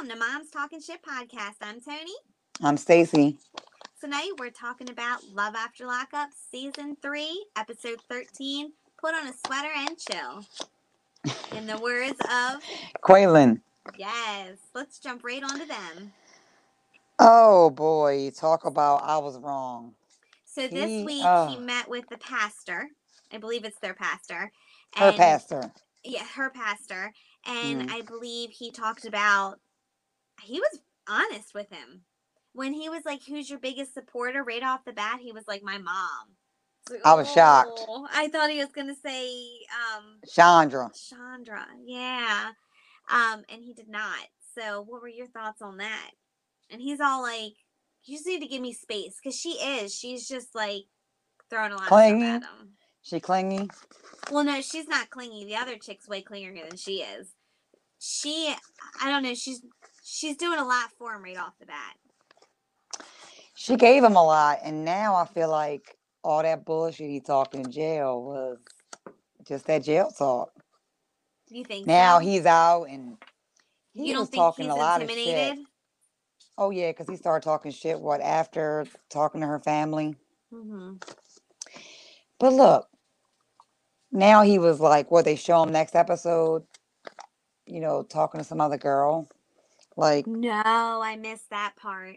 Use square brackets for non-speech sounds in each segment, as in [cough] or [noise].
Welcome to Mom's Talking Shit podcast. I'm Tony. I'm Stacy. Tonight we're talking about Love After Lockup season 3, episode 13. Put on a sweater and chill. In the words of [laughs] Quaylon. Yes, let's jump right onto them. Oh boy, talk about I was wrong. So this He- week he oh. met with the pastor. I believe it's their pastor. Her and- pastor. Yeah, her pastor. And Mhm. I believe he talked about he was honest with him. When he was like, Who's your biggest supporter? Right off the bat, he was like, My mom. I was shocked. "Oh." I thought he was gonna say um Chandra. Chandra. Yeah. Um, and he did not. So what were your thoughts on that? And he's all like, You just need to give me space. Cause she is. She's just like throwing a lot Clingy? of stuff at him. She clingy. Well, no, she's not clingy. The other chick's way clingier than she is. She, I don't know. She's she's doing a lot for him right off the bat. She gave him a lot, and now I feel like all that bullshit he talked in jail was just that jail talk. You think Now so? he's out and he you don't was think talking he's a lot of shit. Oh yeah, because he started talking shit. What after talking to her family? Mm-hmm. But look, now he was like, what they show him next episode, you know, talking to some other girl. Like, No, I missed that part.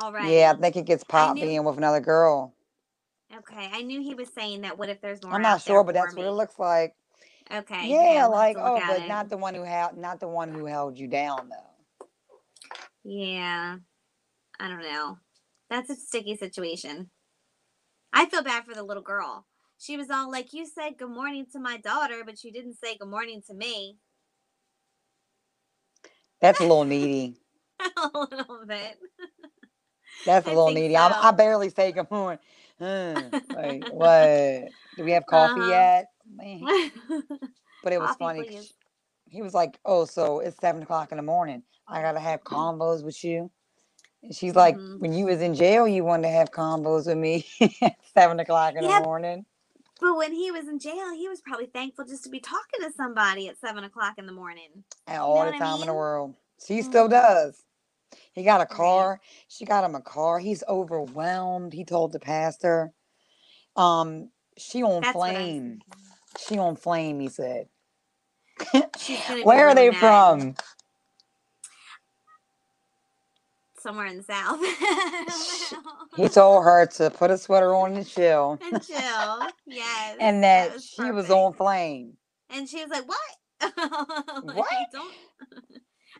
All right. yeah, I think it gets pop knew- being with another girl. Okay, I knew he was saying that. What if there's more? I'm not sure, but that's for what it looks like. Okay. Yeah, we'll like oh, but it. not the one who held, not the one who held you down though. Yeah, I don't know. That's a sticky situation. I feel bad for the little girl. She was all like, "You said good morning to my daughter, but you didn't say good morning to me." That's a little needy. [laughs] a little bit. That's a I little needy. I, I barely say good morning. Hmm, like what? Do we have coffee Uh-huh. yet? [laughs] Man. But it was Coffee, funny. please. He was like, "Oh, so it's seven o'clock in the morning. I gotta have Mm-hmm. combos with you." And she's like, Mhm. "When you was in jail, you wanted to have combos with me [laughs] at seven o'clock in Yeah, the morning." But when he was in jail, he was probably thankful just to be talking to somebody at seven o'clock in the morning. And all the what I time in the world. She still Mhm. does. He got a car. She got him a car. He's overwhelmed. He told the pastor. Um, she on That's flame. She on flame. He said. She's gonna [laughs] be Where are they mad. from? Somewhere in the south. [laughs] He told her to put a sweater on and chill, and chill. [laughs] Yes. and that was she was on flame. And she was like, "What? [laughs] Like, What? Don't.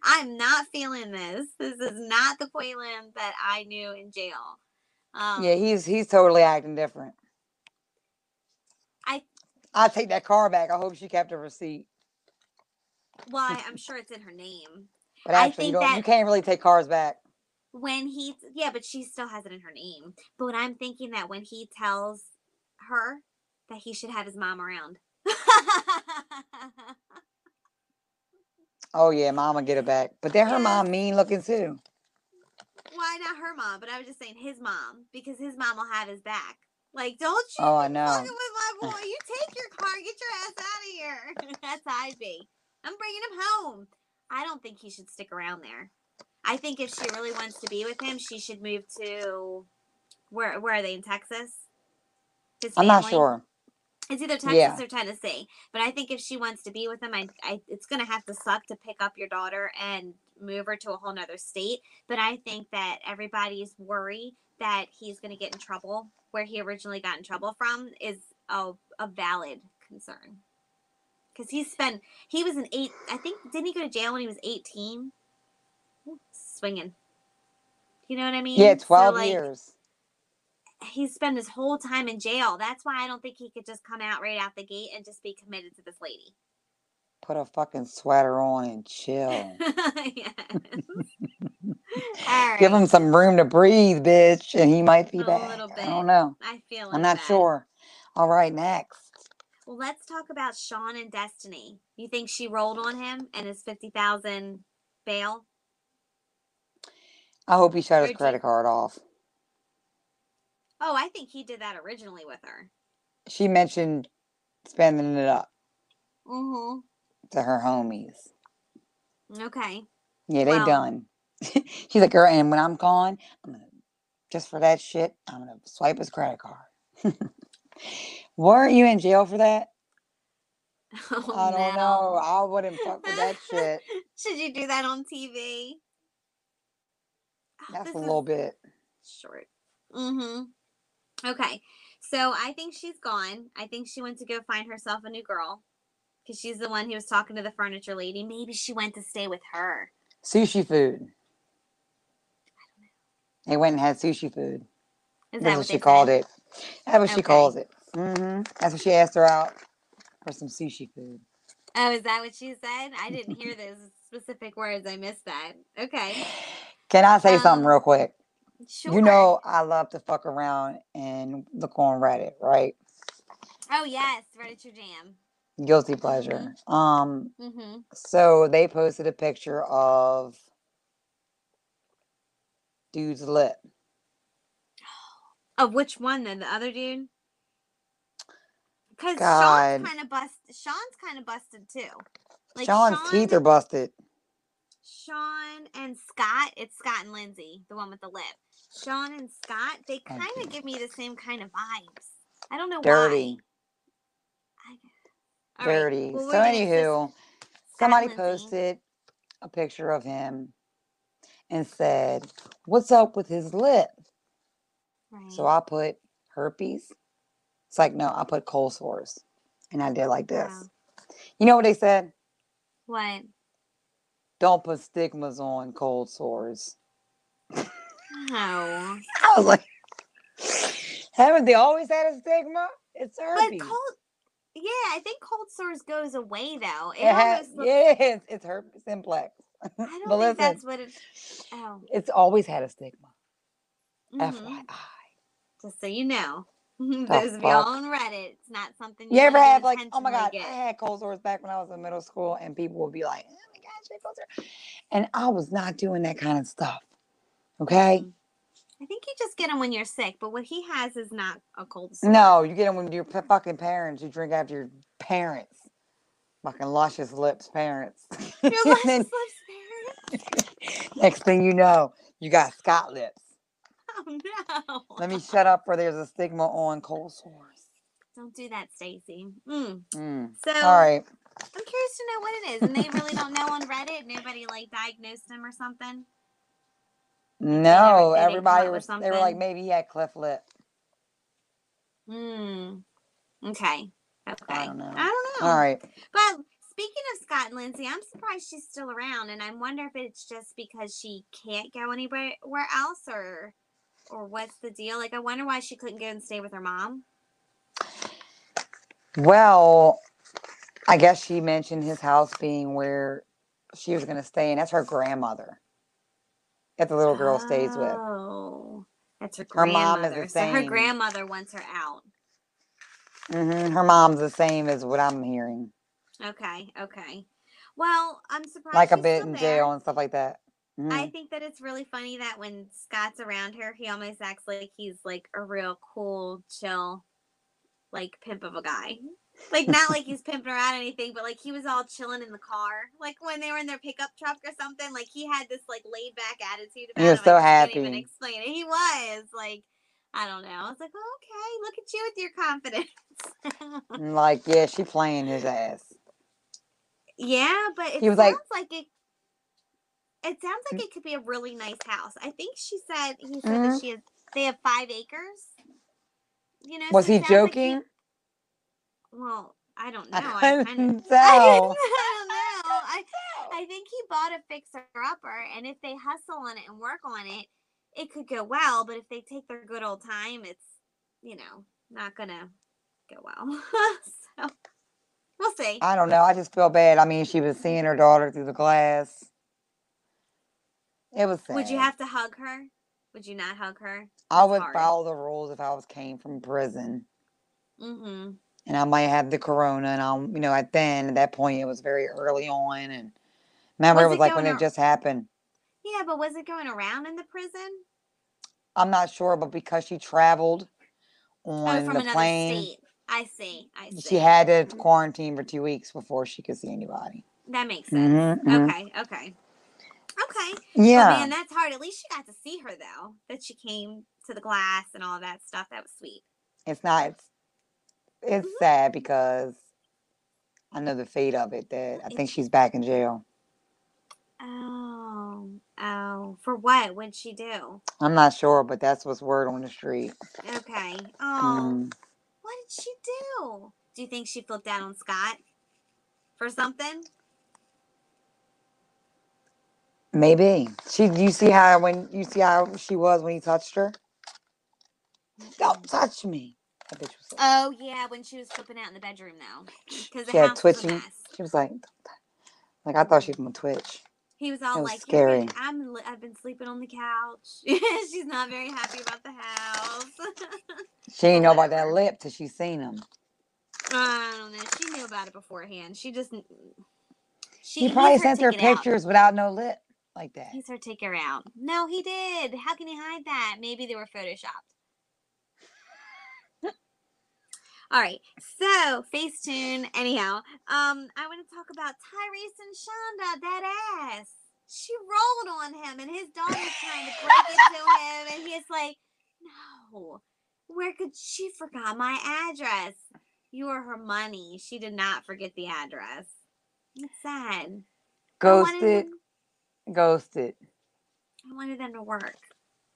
I'm not feeling this. This is not the Quayland that I knew in jail." Um, Yeah, he's he's totally acting different. I I take that car back. I hope she kept her receipt. well, I, I'm sure it's in her name. But I actually, you. You can't really take cars back. When he, yeah, but she still has it in her name. But when I'm thinking that when he tells her that he should have his mom around. Oh yeah, mama get it back. But then her Yeah. mom mean looking too. Why not her mom? But I was just saying his mom because his mom will have his back. Like, don't you Oh, I know. fucking with my boy. You take your car, get your ass out of here. [laughs] That's how I'd be. I'm bringing him home. I don't think he should stick around there. I think if she really wants to be with him, she should move to where? Where are they in Texas? I'm not sure. It's either Texas Yeah. or Tennessee. But I think if she wants to be with him, I, I it's gonna have to suck to pick up your daughter and move her to a whole nother state. But I think that everybody's worry that he's gonna get in trouble where he originally got in trouble from is a, a valid concern. Because he spent he was an eight I think didn't he go to jail when he was eighteen? Swinging. You know what I mean? Yeah, So, twelve like, years. He spent his whole time in jail. That's why I don't think he could just come out right out the gate and just be committed to this lady. Put a fucking sweater on and chill. [laughs] yes. [laughs] All right. Give him some room to breathe, bitch, and he might be A back. little I don't know. I feel I'm not bad. sure. All right, next. Well, let's talk about Sean and Destiny. You think she rolled on him and his fifty thousand bail? I hope he shut his credit card off. Oh, I think he did that originally with her. She mentioned spending it up Mm-hmm. to her homies. Okay. Yeah, they Well- done. [laughs] She's like, girl, and when I'm gone, I'm gonna just for that shit, I'm gonna swipe his credit card. [laughs] Weren't you in jail for that? [laughs] Oh, I don't no. know. I wouldn't fuck with that shit. Should you do that on TV? That's a little bit. short. Mm-hmm. Okay. So I think she's gone. I think she went to go find herself a new girl. Because she's the one who was talking to the furniture lady. Maybe she went to stay with her. Sushi food. They went and had sushi food. Is That's that what what she they called said? it. That's what she Okay. calls it. hmm That's what she asked her out for some sushi food. Oh, is that what she said? I didn't hear those specific words. I missed that. Okay. Can I say something Um, real quick? Sure. You know, I love to fuck around and look on Reddit, right? Oh yes, Reddit your jam. Guilty pleasure. Um, Mm-hmm. so they posted a picture of dude's lip. Of which one then? The other dude? Because Sean's kind of bust. Sean's kind of busted too. Like Sean's Sean, teeth are busted. Sean and Scott. It's Scott and Lindsay, the one with the lip. Sean and Scott. They oh, kind of give me the same kind of vibes. I don't know Dirty. why. I, All right, Dirty. well, so we're gonna- this- anywho, somebody posted a picture of him and said, What's up with his lip? So I put herpes. It's like, no, I put cold sores. And I did like this. Wow. You know what they said? What? Don't put stigmas on cold sores. No. [laughs] I was like, haven't they always had a stigma? It's herpes. But cold. Yeah, I think cold sores goes away though. It, it has, looks. yes, it's herpes simplex. I [laughs] don't think listen, that's what it. Oh. it's always had a stigma. mhm. FYI. Just so you know, [laughs] those of y'all on Reddit, it's not something You ever have like, oh my god, I had cold sores back when I was in middle school, and people would be like, she had cold sores, and I was not doing that kind of stuff. Okay, Mhm. I think you just get them when you're sick, but what he has is not a cold sore. no, you get them when your fucking parents. You drink after your parents, fucking luscious lips parents. [laughs] Your [laughs] luscious then lips, parent. [laughs] next thing you know, you got Scott lips. Oh no! Let me shut up, for there's a stigma on cold sores. Don't do that, Stacy. Mm. Mm. So All right. I'm curious to know what it is, and they really don't know on Reddit. Nobody like diagnosed him or something. No, everybody was. They were like, maybe he had cleft lip. Hmm. Okay. Okay. don't know. I don't know. All right. But speaking of Scott and Lindsay, I'm surprised she's still around, and I wonder if it's just because she can't go anywhere else, or or what's the deal? Like, I wonder why she couldn't go and stay with her mom. Well, I guess she mentioned his house being where she was going to stay, and that's her grandmother that the little girl stays with. Oh, that's her Her mom grandmother. is the so her grandmother wants her out. Mm-hmm. Her mom's the same as what I'm hearing, Okay. Okay. Well, I'm surprised. like a bit in there. jail and stuff like that. Mhm. I think that it's really funny that when Scott's around her, he almost acts like he's like a real cool, chill, like pimp of a guy. Like not like [laughs] he's pimping around anything, but like he was all chilling in the car. Like when they were in their pickup truck or something, like he had this like laid back attitude about He was him. so I just can't even happy. explain it. He was like, I don't know. I was like, oh, okay, look at you with your confidence. And like, yeah, she playing his ass. Yeah, but it He was sounds like- like, it. It sounds Mm. like it could be a really nice house. I think she said he said Mhm. that she has. They have five acres. You know. Was so he sounds like joking? Well, [laughs] [laughs] I don't know. I I kind of. I, don't know. I I think he bought a fixer upper, and if they hustle on it and work on it, it could go well. But if they take their good old time, it's you know not gonna go well. [laughs] so we'll see. I don't know. I just feel bad. I mean, she was seeing her daughter through the glass. It was sad. Would you have to hug her? Would you not hug her? I would hard. follow the rules if I was came from prison. Mm-hmm. And I might have the corona, and I'm, you know, at then at that point it was very early on, and remember Was it was it like when going it ar- just happened. Yeah, but was it going around in the prison? I'm not sure, but because she traveled Oh, on from the another plane, state. I see. I see. she had to Mhm. quarantine for two weeks before she could see anybody. That makes sense. Mhm, mhm. Okay. Okay. Okay. Yeah. Man, that's hard. At least she got to see her though. That she came to the glass and all that stuff. That was sweet. it's not it's, it's Mhm. sad because I know the fate of it that I think she's back in jail. Oh, oh, for what? What'd she do? I'm not sure, but that's what's word on the street. Okay. Oh, Mm. what did she do? Do you think she flipped out on Scott for something? Maybe. She you see how when you see how she was when he touched her? Don't touch me. That bitch was like, Oh yeah, when she was flipping out in the bedroom though, because the She had twitching- she was like like I thought she was gonna twitch. He was all was like, "You're scary. gonna- "I'm li- I've been sleeping on the couch." [laughs] She's not very happy about the house. [laughs] She didn't know about that lip till she seen him. I don't know. She knew about it beforehand. She just she He probably sent her ticket out. pictures without no lip like that. He's her take her out. No, he did. How can he hide that? Maybe they were photoshopped. All right. So Facetune. Anyhow, um, I want to talk about Tyrese and Shonda. That ass. She rolled on him, and his dog daughter's trying to break it to him, and he's like, "No, where could she forgot my address? You are her money. She did not forget the address. It's sad. I Ghosted, them- ghosted. I wanted them to work.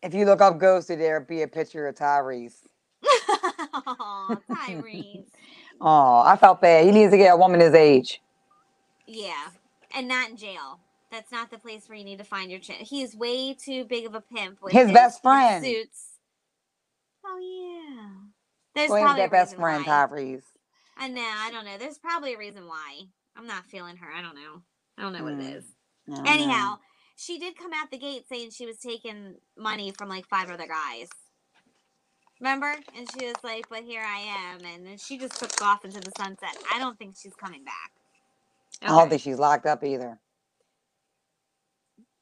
If you look up ghosted, there'll be a picture of Tyrese. [laughs] Aw, Tyrese. [laughs] Oh, I felt bad. He needs to get a woman his age. yeah, and not in jail. That's not the place where you need to find your chick. He's way too big of a pimp. With His best his friend. suits. Oh yeah. There's Go probably a best friend, why. Tyrese. I know. I don't know. There's probably a reason why. I'm not feeling her. I don't know. I don't know what Mm, it is. Anyhow, know. she did come out the gate saying she was taking money from like five other guys. Remember? And she was like, "But here I am," and then she just took off into the sunset. I don't think she's coming back. I don't think she's locked up either.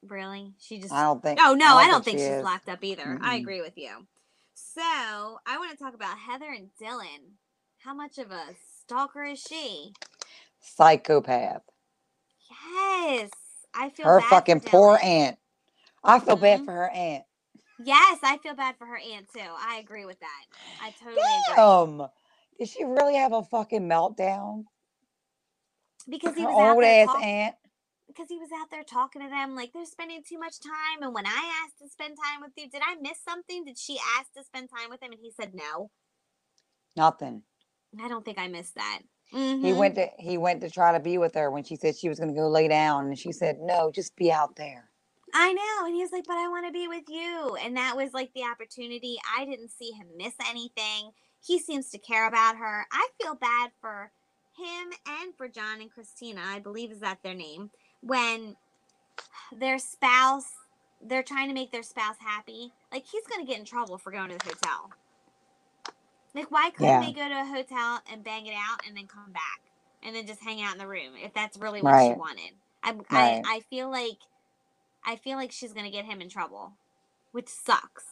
Really? She just. I don't think. Oh no, I don't think, she she's locked up either. I Mm-mm. agree with you. So I want to talk about Heather and Dylan. How much of a stalker is she? Psychopath. Yes, I feel Her bad fucking for poor aunt. I feel bad Mhm. for her aunt. Yes, I feel bad for her aunt too. I agree with that. I totally agree. Damn. Did she really have a fucking meltdown? Because he Her was out old there ass talk- aunt. because he was out there talking to them like they're spending too much time. And when I asked to spend time with you, did I miss something? Did she ask to spend time with him? And he said no. Nothing. I don't think I missed that. He Mhm. went to he went to try to be with her when she said she was gonna go lay down, and she said, "No, just be out there." I know. And he was like, but I want to be with you. And that was like the opportunity. I didn't see him miss anything. He seems to care about her. I feel bad for him and for John and Christina, I believe is that their name, when their spouse, they're trying to make their spouse happy. Like, he's going to get in trouble for going to the hotel. Like, why couldn't Yeah. they go to a hotel and bang it out and then come back and then just hang out in the room if that's really what she wanted? I, Right. I, I feel like I feel like she's gonna get him in trouble, which sucks.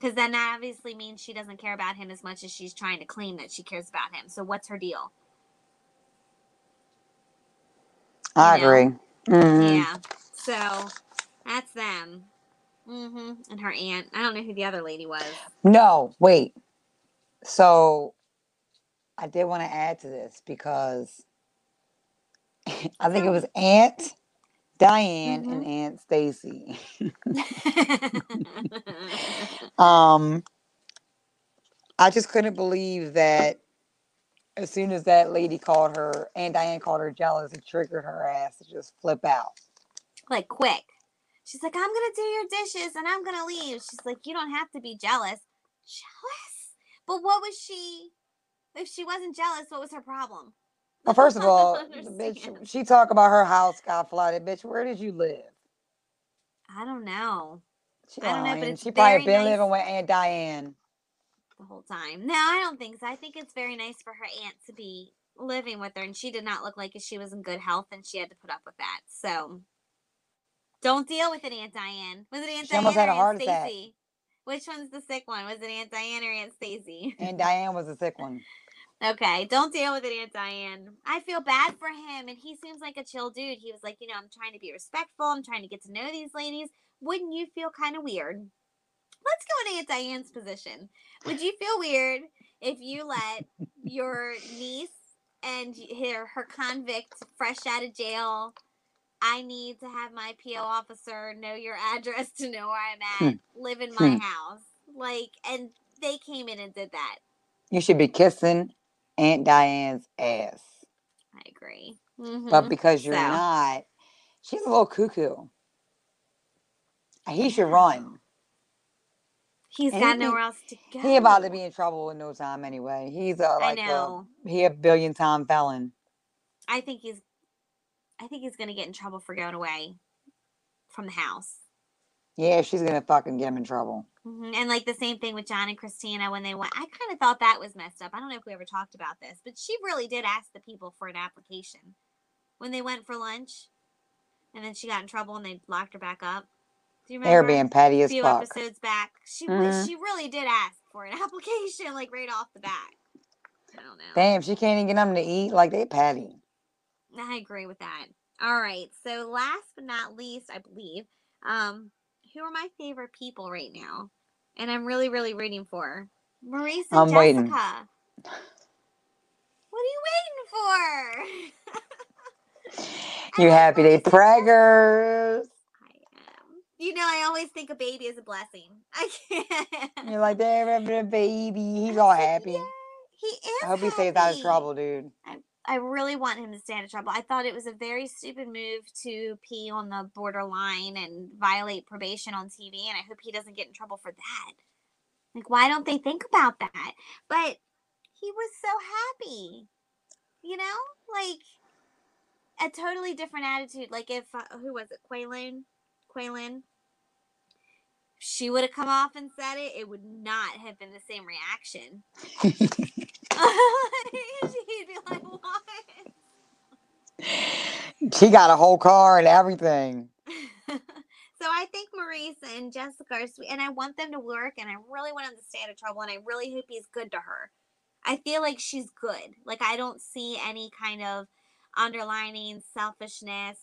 Because then that obviously means she doesn't care about him as much as she's trying to claim that she cares about him. So what's her deal? I You know? agree. Mhm. Yeah. So that's them. hmm And her aunt. I don't know who the other lady was. No, wait. So I did want to add to this because [laughs] I think it was Aunt Diane and Mhm. Aunt Stacy. [laughs] [laughs] Um, I just couldn't believe that as soon as that lady called her, Aunt Diane called her jealous, it triggered her ass to just flip out. like quick. She's like, I'm gonna do your dishes and I'm gonna leave. She's like, you don't have to be jealous. Jealous? But what was she? If she wasn't jealous, what was her problem? Well, first of [laughs] all, the bitch, she talk about her house got flooded. Bitch, where did you live? I don't know She, I don't know, but it's she probably been nice. living with Aunt Diane. the whole time. No, I don't think so. I think it's very nice for her aunt to be living with her, and she did not look like she was in good health, and she had to put up with that. So don't deal with it, Aunt Diane. Was it Aunt She Diane almost had or a heart Aunt attack. Stacy? Which one's the sick one? Was it Aunt Diane or Aunt Stacy? Aunt Diane was the sick one. Okay, don't deal with it, Aunt Diane. I feel bad for him, and he seems like a chill dude. He was like, you know, I'm trying to be respectful. I'm trying to get to know these ladies. Wouldn't you feel kind of weird? Let's go in Aunt Diane's position. Would you feel weird if you let your niece and her her convict fresh out of jail? I need to have my PO officer know your address to know where I'm at. live in my Hmm. house, like, and they came in and did that. You should be kissing Aunt Diane's ass. I agree. Mhm. But because you're So- not, she's a little cuckoo. He should run. He's And got he- nowhere else to go. He about to be in trouble in no time anyway. He's a I like a, know. he a billion time felon. I think he's. I think he's gonna get in trouble for going away from the house. Yeah, she's gonna fucking get him in trouble. Hmm And like the same thing with John and Christina when they went. I kind of thought that was messed up. I don't know if we ever talked about this, but she really did ask the people for an application when they went for lunch, and then she got in trouble and they locked her back up. Do you They're remember? being petty a few fuck. episodes back, she Mhm. she really did ask for an [laughs] application like right off the bat. I don't know. Damn, she can't even get them to eat like they petty. I agree with that. All right. So last but not least, I believe, um, who are my favorite people right now? And I'm really, really rooting for Maurice and I'm Jessica. waiting. What are you waiting for? [laughs] I You happy day Maurice preggers? I am. You know, I always think a baby is a blessing. I can't. You're like they're having a baby. He's all [laughs] happy. Yeah, he is. I hope he stays out of trouble, dude. I really want him to stay out of trouble. I thought it was a very stupid move to pee on the borderline and violate probation on TV, and I hope he doesn't get in trouble for that. Like, why don't they think about that? But he was so happy, you know, like a totally different attitude. Like if uh, who was it, Quaylon, Quaylon. She would have come off and said it, it would not have been the same reaction. [laughs] [laughs] She'd be like, "What?" She got a whole car and everything. [laughs] so I think Maurice and Jessica are sweet, and I want them to work, and I really want them to stay out of trouble, and I really hope he's good to her. I feel like she's good. Like I don't see any kind of underlining selfishness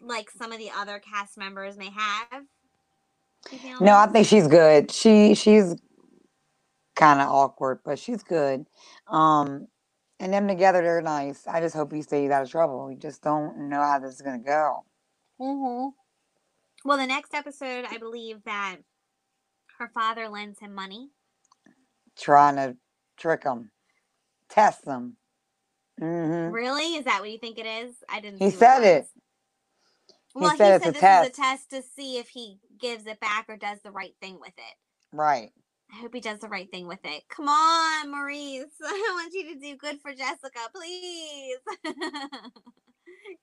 like some of the other cast members may have. You feel No, I think she's good. She she's kind of awkward, but she's good. Um, and them together, they're nice. I just hope he stays out of trouble. We just don't know how this is gonna go. Mm-hmm. Well, the next episode, I believe that her father lends him money. Trying to trick him, test them. hmm Really? Is that what you think it is? I didn't. He said it. was. Well, he said said, it's a this is a test to see if he gives it back or does the right thing with it. Right. I hope he does the right thing with it. Come on, Maurice. [laughs] I want you to do good for Jessica, please. [laughs]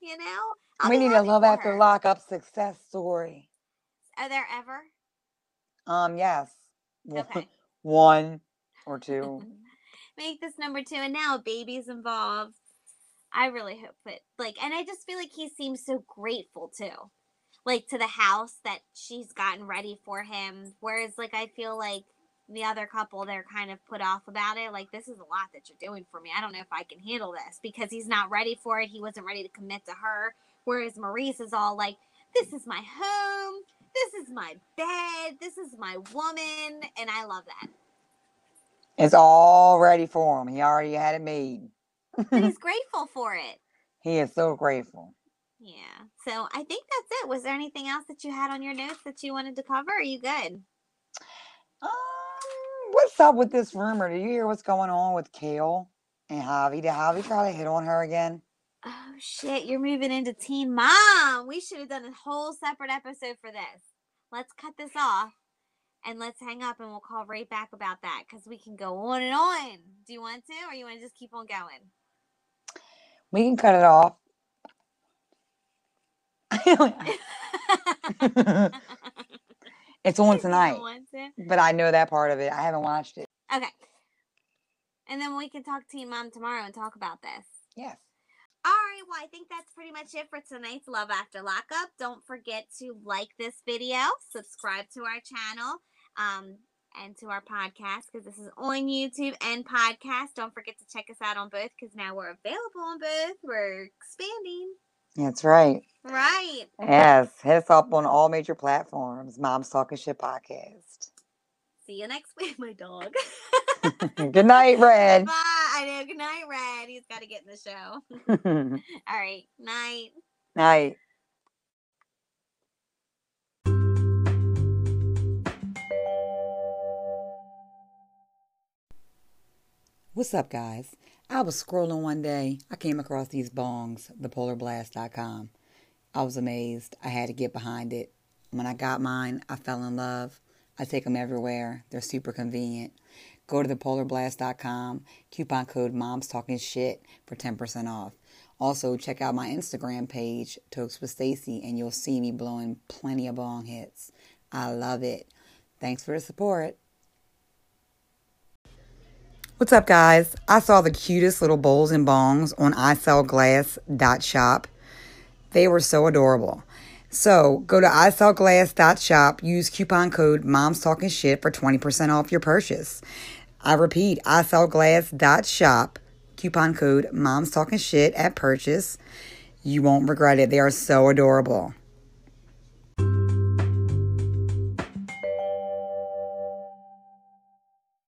you know? I'll we need a love after her. lockup success story. Are there ever? Um, yes. One- Okay. [laughs] One or two. Make this number two, and now a baby's involved. I really hope it like, and I just feel like he seems so grateful too, like to the house that she's gotten ready for him. Whereas, like, I feel like the other couple, they're kind of put off about it. Like, this is a lot that you're doing for me. I don't know if I can handle this because he's not ready for it. He wasn't ready to commit to her. Whereas Maurice is all like, this is my home. This is my bed. This is my woman. And I love that. It's all ready for him. He already had it made. But [laughs] he's grateful for it. He is so grateful. Yeah. So I think that's it. Was there anything else that you had on your notes that you wanted to cover? Are you good? Um, what's up with this rumor? Did you hear what's going on with Kail and Javi? Did Javi try to hit on her again? Oh shit, you're moving into Teen Mom. We should have done a whole separate episode for this. Let's cut this off and let's hang up and we'll call right back about that because we can go on and on. Do you want to or you want to just keep on going? We can cut it off. [laughs] [laughs] [laughs] it's on tonight, but I know that part of it. I haven't watched it. Okay. And then we can talk Teen Mom tomorrow and talk about this. Yes. All right, well, I think that's pretty much it for tonight's Love After Lockup. Don't forget to like this video, subscribe to our channel. Um, and to our podcast because this is on YouTube and podcast. Don't forget to check us out on both because now we're available on both. We're expanding. That's right. Right. Yes. Hit us up on all major platforms. Mom's Talking Shit Podcast. See you next [laughs] week, my dog. [laughs] Good night, Red. Bye. I know. Good night, Red. He's got to get in the show. [laughs] All right. Night. night. What's up, guys? I was scrolling one day. I came across these bongs, thepolarblast.com. I was amazed. I had to get behind it. When I got mine, I fell in love. I take them everywhere. They're super convenient. Go to thepolarblast.com, coupon code Moms Talking Shit for 10% off. Also, check out my Instagram page, Tokes with Stacy, and you'll see me blowing plenty of bong hits. I love it. Thanks for the support. What's up, guys? I saw the cutest little bowls and bongs on isellglass.shop. They were so adorable. So go to isellglass.shop, use coupon code Moms Talking Shit for 20% off your purchase. I repeat, isellglass.shop, coupon code Moms Talking Shit at purchase. You won't regret it. They are so adorable.